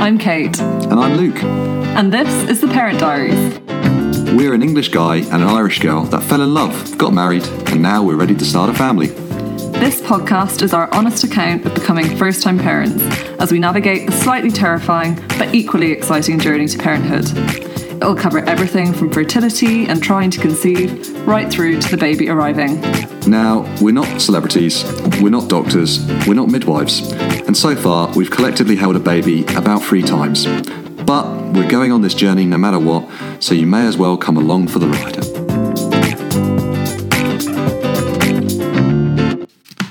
I'm Kate, And I'm Luke. and this is the Parent Diaries. We're an English guy and an Irish girl that fell in love, got married, and now we're ready to start a family. This podcast is our honest account of becoming first time parents as we navigate the slightly terrifying but equally exciting journey to parenthood. It'll cover everything from fertility and trying to conceive right through to the baby arriving. Now, we're not celebrities, we're not doctors, we're not midwives, and so far we've collectively held a baby about three times. But we're going on this journey no matter what, so you may as well come along for the ride.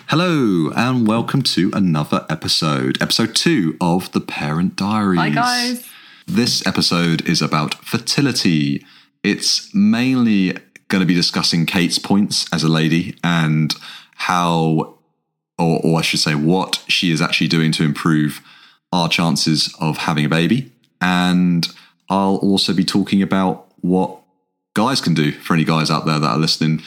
Hello, and welcome to another episode, episode two of the Parent Diaries. Hi, guys. This episode is about fertility. It's mainly going to be discussing Kate's points as a lady and how, or, or I should say, what she is actually doing to improve our chances of having a baby. And I'll also be talking about what guys can do for any guys out there that are listening.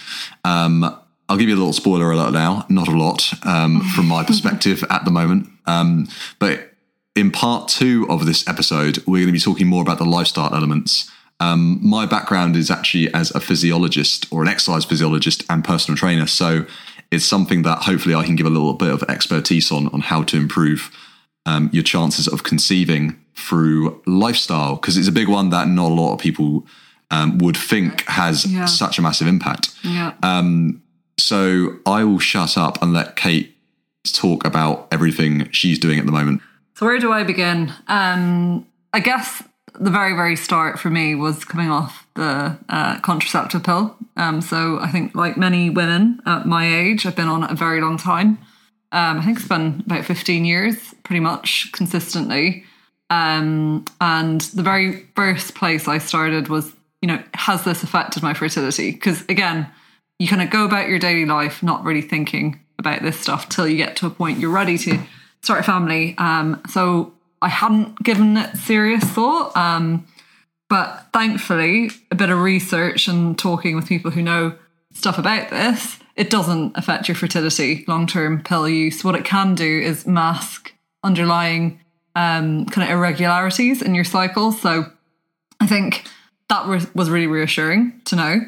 Um, I'll give you a little spoiler alert now, not a lot um, from my perspective at the moment. Um, but in part two of this episode, we're going to be talking more about the lifestyle elements. Um, my background is actually as a physiologist or an exercise physiologist and personal trainer. So it's something that hopefully I can give a little bit of expertise on, on how to improve um, your chances of conceiving through lifestyle, because it's a big one that not a lot of people um, would think has Yeah. such a massive impact. Yeah. So I will shut up and let Kate talk about everything she's doing at the moment. So where do I begin? Um, I guess the very, very start for me was coming off the uh, contraceptive pill. Um, so I think, like many women at my age, I've been on it a very long time. Um, I think it's been about 15 years, pretty much consistently. Um, and the very first place I started was, you know, has this affected my fertility? Because again, you kind of go about your daily life not really thinking about this stuff till you get to a point you're ready to start a family. Um, so I hadn't given it serious thought. Um, but thankfully, a bit of research and talking with people who know stuff about this, it doesn't affect your fertility long term pill use. What it can do is mask underlying um, kind of irregularities in your cycle. So I think that was, was really reassuring to know.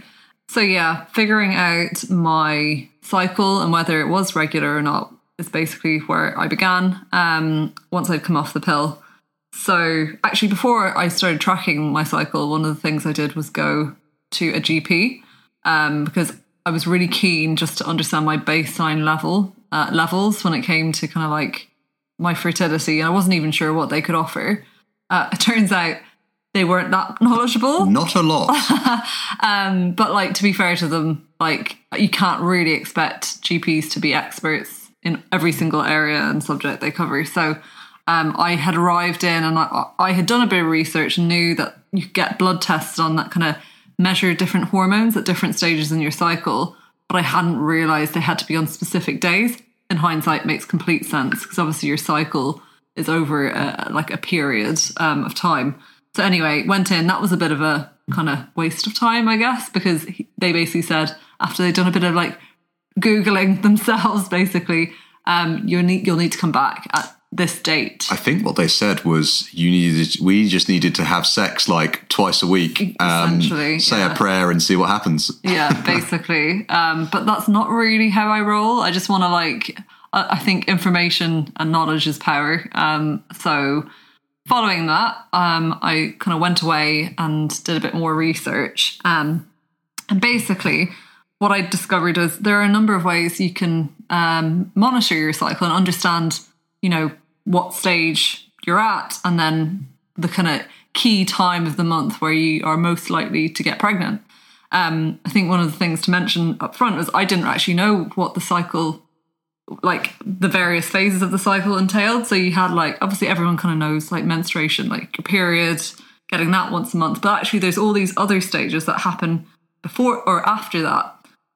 So, yeah, figuring out my cycle and whether it was regular or not is basically where I began um, once I'd come off the pill. So, actually, before I started tracking my cycle, one of the things I did was go to a GP um, because I was really keen just to understand my baseline level uh, levels when it came to kind of like my fertility, and I wasn't even sure what they could offer. Uh, it turns out they weren't that knowledgeable. Not a lot. Um, but like to be fair to them, like you can't really expect GPs to be experts in every single area and subject they cover. So um, I had arrived in and I, I had done a bit of research and knew that you get blood tests on that kind of measure different hormones at different stages in your cycle. But I hadn't realized they had to be on specific days. In hindsight, makes complete sense because obviously your cycle is over like a period um, of time. So anyway, went in. That was a bit of a kind of waste of time, I guess, because he, they basically said after they'd done a bit of like googling themselves, basically, um, you'll need you'll need to come back at this date. I think what they said was you needed we just needed to have sex like twice a week. Um, Essentially, say yeah. a prayer and see what happens. yeah, basically. Um, but that's not really how I roll. I just want to like. I I think information and knowledge is power. Um, so following that, um, I kind of went away and did a bit more research. Um, and basically, what I discovered is there are a number of ways you can um, monitor your cycle and understand, you know, what stage you're at, and then the kind of key time of the month where you are most likely to get pregnant. Um, I think one of the things to mention up front was I didn't actually know what the cycle like the various phases of the cycle entailed. So you had like obviously everyone kind of knows like menstruation, like your period, getting that once a month. But actually there's all these other stages that happen before or after that,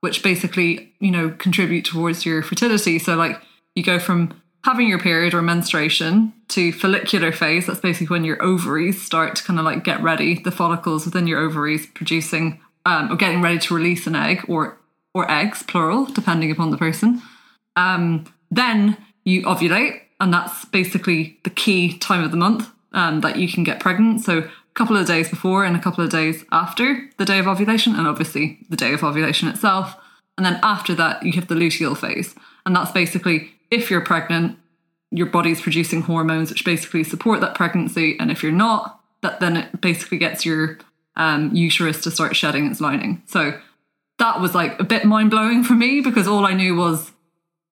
which basically, you know, contribute towards your fertility. So like you go from having your period or menstruation to follicular phase, that's basically when your ovaries start to kind of like get ready, the follicles within your ovaries producing um, or getting ready to release an egg or or eggs, plural, depending upon the person. Um, then you ovulate, and that's basically the key time of the month. um, that you can get pregnant. So couple of days before and a couple of days after the day of ovulation, and obviously the day of ovulation itself. And then after that, you have the luteal phase. And that's basically if you're pregnant, your body's producing hormones which basically support that pregnancy. And if you're not, that then it basically gets your um, uterus to start shedding its lining. So that was like a bit mind blowing for me because all I knew was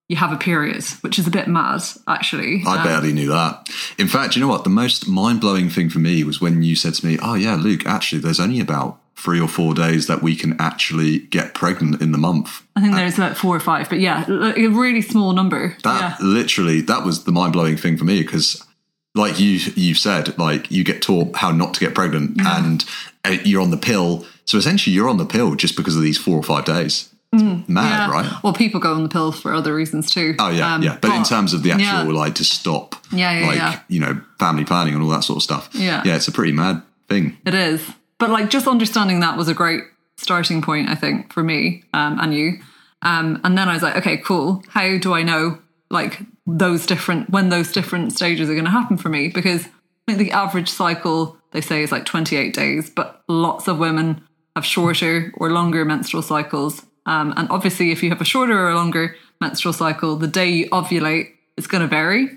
you have a period, which is a bit mad, actually. I Um, barely knew that. In fact, you know what? The most mind blowing thing for me was when you said to me, Oh, yeah, Luke, actually, there's only about three or four days that we can actually get pregnant in the month. I think there's about four or five, but yeah, like a really small number. That yeah. literally, that was the mind blowing thing for me because, like you you've said, like you get taught how not to get pregnant, and uh, you're on the pill. So essentially, you're on the pill just because of these four or five days. Mad, Mm, Yeah. right? Well, people go on the pill for other reasons too. Oh yeah, Um, yeah. But, in terms of the actual, yeah. like to stop, Yeah, yeah, like yeah. you know, family planning and all that sort of stuff. Yeah. yeah. It's a pretty mad thing. It is. But like just understanding that was a great starting point, I think, for me um, and you. Um, and then I was like, okay, cool. How do I know like those different when those different stages are going to happen for me? Because I think the average cycle they say is like 28 days, but lots of women have shorter or longer menstrual cycles. Um, and obviously, if you have a shorter or longer menstrual cycle, the day you ovulate is going to vary.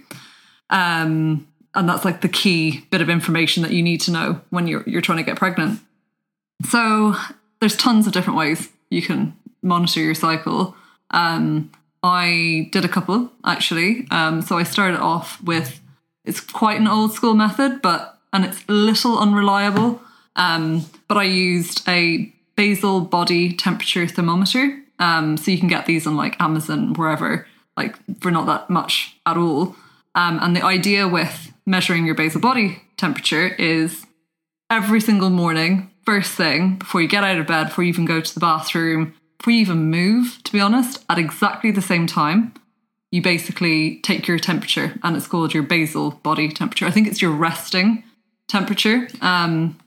Um, and that's like the key bit of information that you need to know when you're you're trying to get pregnant. So there's tons of different ways you can monitor your cycle. Um, I did a couple actually. Um, so I started off with it's quite an old school method, but and it's a little unreliable. Um, but I used a basal body temperature thermometer. Um, so you can get these on like Amazon, wherever, like for not that much at all. Um, and the idea with measuring your basal body temperature is every single morning, first thing, before you get out of bed, before you even go to the bathroom, before you even move, to be honest, at exactly the same time, you basically take your temperature and it's called your basal body temperature. I think it's your resting temperature. Um,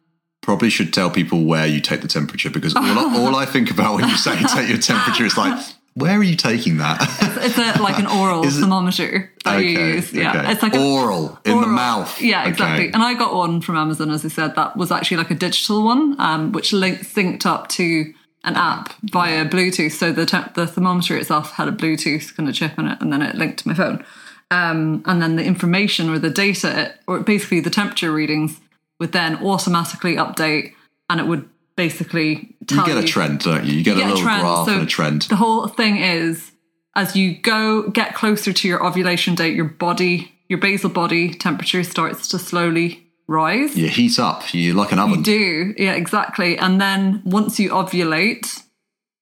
Probably should tell people where you take the temperature because all, I, all I think about when you say you take your temperature is like, where are you taking that? it's a, like an oral thermometer that you use. Yeah, okay. it's like a, oral in the mouth. Yeah, Okay. exactly. And I got one from Amazon, as I said, that was actually like a digital one, um, which linked synced up to an app via Bluetooth. So the temp- the thermometer itself had a Bluetooth kind of chip in it, and then it linked to my phone. Um, and then the information or the data, or basically the temperature readings, would then automatically update, and it would basically tell You get a trend, don't you? You get, a get little graph So and a trend. The whole thing is as you go get closer to your ovulation date, your body, your basal body temperature starts to slowly rise. You heat up. You're like an oven. You do yeah, exactly. And then once you ovulate,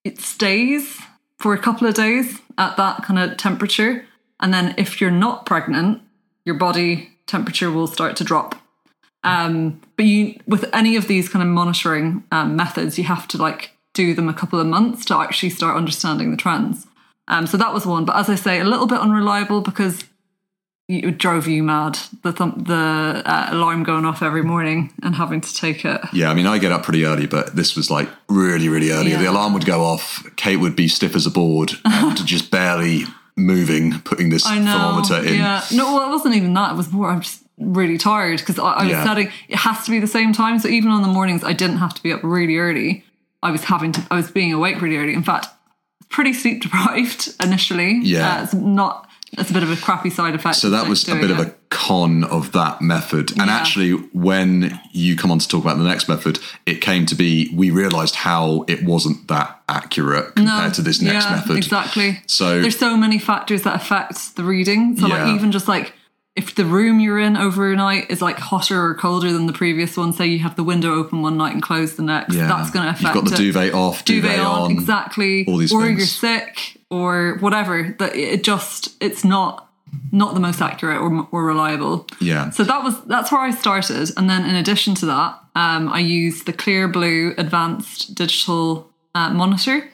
it stays for a couple of days at that kind of temperature. And then if you're not pregnant, your body temperature will start to drop. Um, but you, with any of these kind of monitoring um, methods, you have to like do them a couple of months to actually start understanding the trends. Um, so that was one. But as I say, a little bit unreliable because it drove you mad. The th- the uh, alarm going off every morning and having to take it. Yeah, I mean, I get up pretty early, but this was like really, really early. Yeah. The alarm would go off. Kate would be stiff as a board and just barely moving, putting this thermometer in. Yeah. No, well, it wasn't even that. It was more. I'm just really tired because I, I was Yeah. setting. It has to be the same time. So even on the mornings, I didn't have to be up really early. I was having to. I was being awake really early. In fact, pretty sleep deprived initially. Yeah. Uh, it's not. It's a bit of a crappy side effect. So that was a bit of a con of that method. And Yeah. actually, when you come on to talk about the next method, it came to be we realized how it wasn't that accurate compared to this next yeah, method. Exactly. So- there's so many factors that affect the reading. So Yeah. like even just like if the room you're in overnight is like hotter or colder than the previous one, say you have the window open one night and close the next, Yeah. that's going to affect You've got the it. duvet off, duvet, duvet on, on. exactly. all these or things. you're sick or whatever. That it just it's not not the most accurate or, or reliable. Yeah. So that was that's where I started, and then in addition to that, um, I used the Clearblue Advanced Digital uh, Monitor,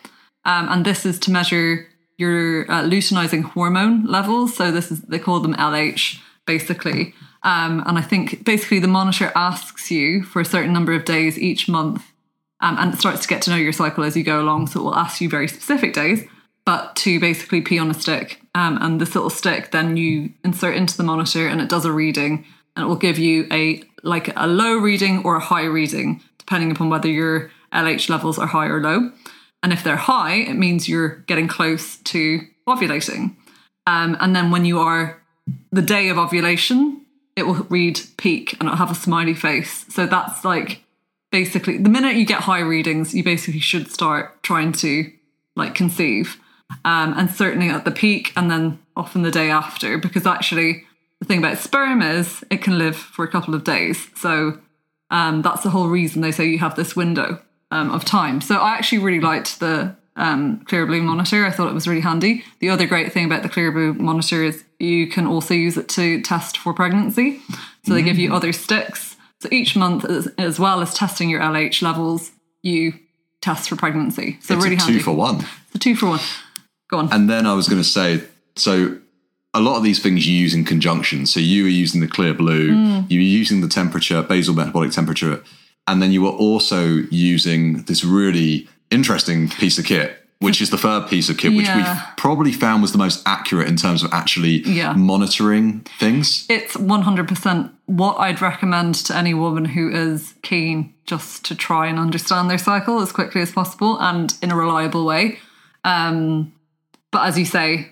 um, and this is to measure your uh, luteinizing hormone levels. So this is they call them LH basically, um, and I think basically the monitor asks you for a certain number of days each month um, and it starts to get to know your cycle as you go along. So it will ask you very specific days, but to basically pee on a stick. Um, and this little stick, then you insert into the monitor and it does a reading and it will give you a like a low reading or a high reading, depending upon whether your LH levels are high or low. And if they're high, it means you're getting close to ovulating. Um, and then when you are the day of ovulation, it will read peak and it'll have a smiley face. So that's like basically the minute you get high readings, you basically should start trying to like conceive. Um, and certainly at the peak and then often the day after, because actually the thing about sperm is it can live for a couple of days. So um, that's the whole reason they say you have this window um, of time. So I actually really liked the um, Clearblue monitor. I thought it was really handy. The other great thing about the Clearblue monitor is you can also use it to test for pregnancy. So they give you other sticks. So each month, as, as well as testing your LH levels, you test for pregnancy. So It's really a handy. two for one. It's a two for one. Go on. And then I was going to say, so a lot of these things you use in conjunction. So you were using the Clearblue, Mm. you were using the temperature, basal metabolic temperature, and then you were also using this really interesting piece of kit, which is the third piece of kit, which Yeah. we probably found was the most accurate in terms of actually Yeah. monitoring things. it's 100% what I'd recommend to any woman who is keen just to try and understand their cycle as quickly as possible and in a reliable way. Um, but as you say,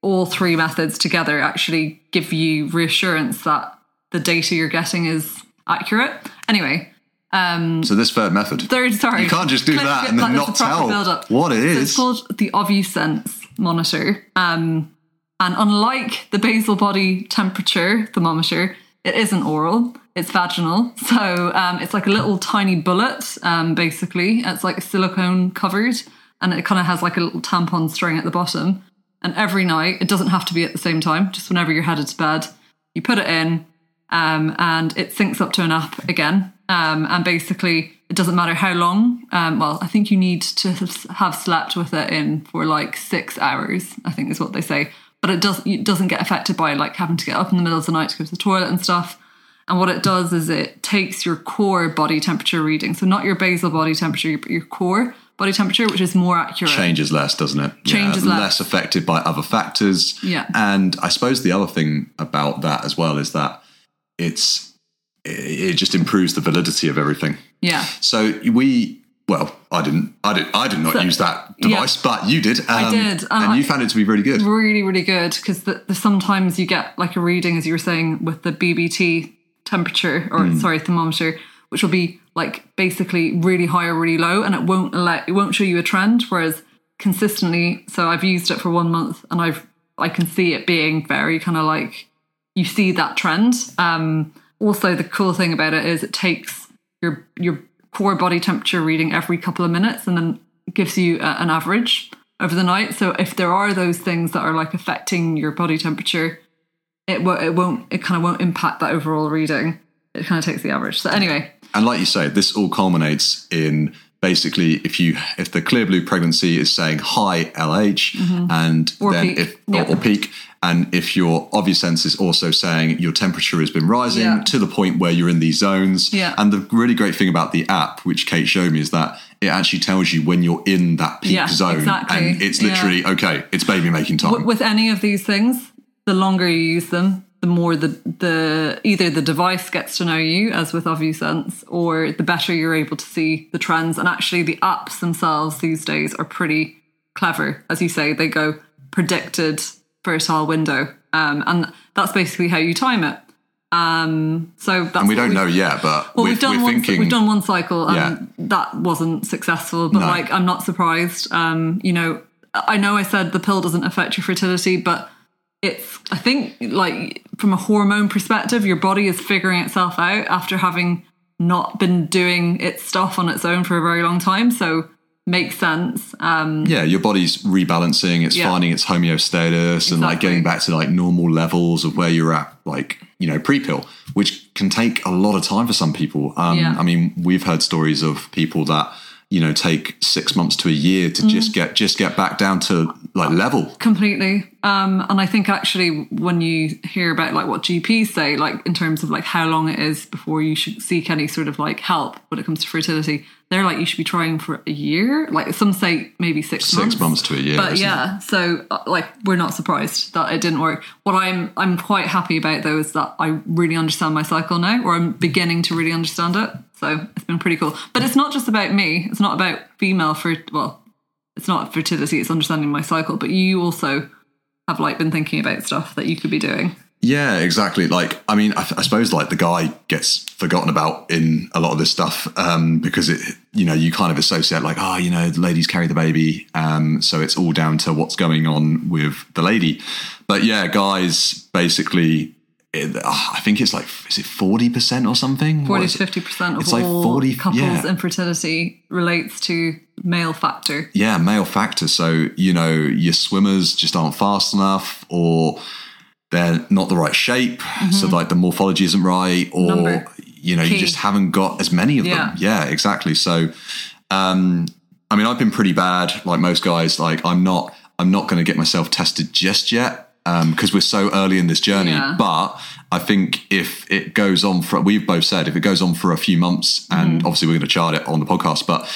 all three methods together actually give you reassurance that the data you're getting is accurate. Anyway, So this third method, third, sorry. you can't just do that and then not there's a proper tell what it is. So it's called the OvuSense monitor. Um, and unlike the basal body temperature thermometer, it isn't oral, it's vaginal. So um, it's like a little tiny bullet, um, basically. It's like silicone covered, and it kind of has like a little tampon string at the bottom. And every night, it doesn't have to be at the same time, just whenever you're headed to bed, you put it in, um, and it syncs up to an app again. Um, and basically, it doesn't matter how long. Um, well, I think you need to have slept with it in for like six hours. I think is what they say. But it does it doesn't get affected by like having to get up in the middle of the night to go to the toilet and stuff. And what it does is it takes your core body temperature reading, so not your basal body temperature, but your core body temperature, which is more accurate. changes less, doesn't it? Changes yeah, less. affected by other factors. Yeah. And I suppose the other thing about that as well is that it's it just improves the validity of everything. Yeah. So we well, I didn't I did I did not use that yeah. device, but you did. Um, did, and and I- you found it to be really good. really really good because the, the, sometimes you get like a reading as you were saying with the bbt temperature or Hmm. sorry thermometer which will be like basically really high or really low and it won't let it won't show you a trend whereas consistently so i've used it for one month and i've i can see it being very kind of like you see that trend um also the cool thing about it is it takes your your core body temperature reading every couple of minutes and then gives you a, an average over the night so if there are those things that are like affecting your body temperature it won't it won't it kind of won't impact that overall reading it kind of takes the average so anyway And like you say, this all culminates in basically if you if the Clearblue pregnancy is saying high LH and Mm-hmm. Or then peak. if Yeah. or, or peak and if your Ovusense is also saying your temperature has been rising Yeah. to the point where you're in these zones. Yeah. And the really great thing about the app, which Kate showed me, is that it actually tells you when you're in that peak Yeah, zone. exactly. And it's Yeah. literally, okay, it's baby making time. W- with any of these things, the longer you use them, the more the the either the device gets to know you, as with OvuSense, or the better you're able to see the trends. And actually, the apps themselves these days are pretty clever, as you say. They go predicted fertile window, um, and that's basically how you time it. Um, so that's and we don't know yet, but well, we're, we've done we're one. thinking. We've done one cycle, and Yeah. that wasn't successful. But No. like, I'm not surprised. Um, you know, I know I said the pill doesn't affect your fertility, but it's. I think like from a hormone perspective, your body is figuring itself out after having not been doing its stuff on its own for a very long time. So makes sense. Um, yeah, your body's rebalancing, it's Yeah. finding its homeostasis and like getting back to like normal levels of where you're at, like, you know, pre pill, which can take a lot of time for some people. Um, Yeah. I mean, we've heard stories of people that, you know take six months to a year to just get just get back down to like level. completely um and i think actually when you hear about like what gps say like in terms of like how long it is before you should seek any sort of like help when it comes to fertility they're like you should be trying for a year. Like some say maybe six, Six months. months to a year, but isn't it? yeah so uh, like we're not surprised that it didn't work. What i'm i'm quite happy about though is that i really understand my cycle now or i'm beginning to really understand it. So it's been pretty cool. But it's not just about me. It's not about female for well it's not fertility it's understanding my cycle. But you also have like been thinking about stuff that you could be doing Yeah, exactly. Like, I mean, I, I suppose like the guy gets forgotten about in a lot of this stuff um, because it, you know, you kind of associate like, oh, you know, the ladies carry the baby, um, so it's all down to what's going on with the lady. But yeah, guys, basically, it, ah, I think it's like, is it forty percent or something? 40 to 50 percent of It's like all 40 couples yeah. infertility relates to male factor yeah, male factor. So, you know, your swimmers just aren't fast enough or they're not the right shape. So, like, the morphology isn't right, or, Mm-hmm. Number. you know, Key. you just haven't got as many of Yeah. them. Yeah, exactly. So, um, I mean, I've been pretty bad, like most guys. Like, I'm not, I'm not going to get myself tested just yet because we're so early in this journey. Yeah. But I think if it goes on for, we've both said, if it goes on for a few months, Mm-hmm. and obviously we're going to chart it on the podcast, but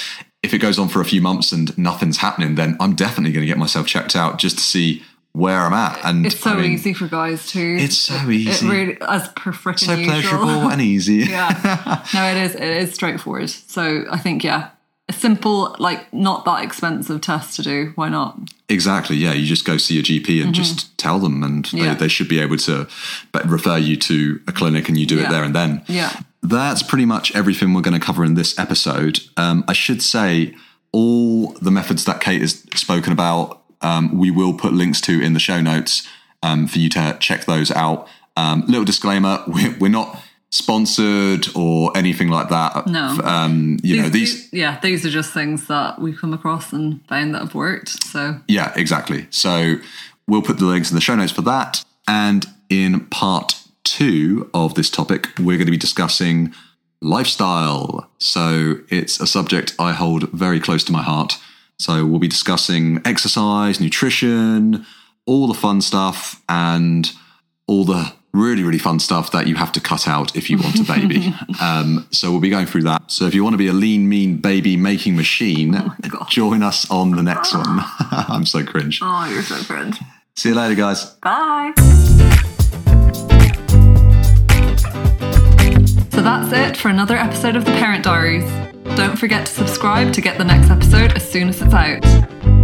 if it goes on for a few months and nothing's happening, then I'm definitely going to get myself checked out just to see where I'm at. And It's so I mean, easy for guys too. It's so It- easy. It really, as per freaking so usual. pleasurable and easy. yeah. No, it is. It is straightforward. So I think yeah, a simple, like not that expensive test to do. Why not? Exactly. Yeah. You just go see a GP and just tell them, and Mm-hmm. Yeah. they, they should be able to refer you to a clinic and you do it there and then. Yeah. That's pretty much everything we're going to cover in this episode. Um, I should say all the methods that Kate has spoken about, um, we will put links to in the show notes um, for you to check those out. Um, little disclaimer: we're, we're not sponsored or anything like that. No. Um, you know these. yeah, these are just things that we've come across and found that have worked. So Yeah, exactly. So we'll put the links in the show notes for that. And in part two of this topic, we're going to be discussing lifestyle. So it's a subject I hold very close to my heart. So we'll be discussing exercise, nutrition, all the fun stuff, and all the really, really fun stuff that you have to cut out if you want a baby. um, so we'll be going through that. So if you want to be a lean, mean baby making machine, God. join us on the next one. I'm so cringe. oh, you're so cringe. See you later, guys. Bye. So that's it for another episode of The Parent Diaries. Don't forget to subscribe to get the next episode as soon as it's out.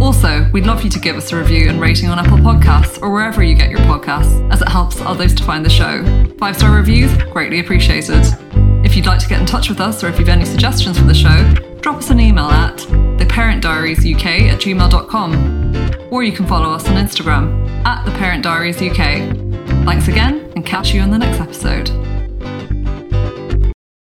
Also, we'd love you to give us a review and rating on Apple Podcasts or wherever you get your podcasts, as it helps others to find the show. Five star reviews, greatly appreciated. If you'd like to get in touch with us or if you've any suggestions for the show, drop us an email at theparentdiariesuk at gmail.com or you can follow us on Instagram at theparentdiariesuk. Thanks again and catch you on the next episode.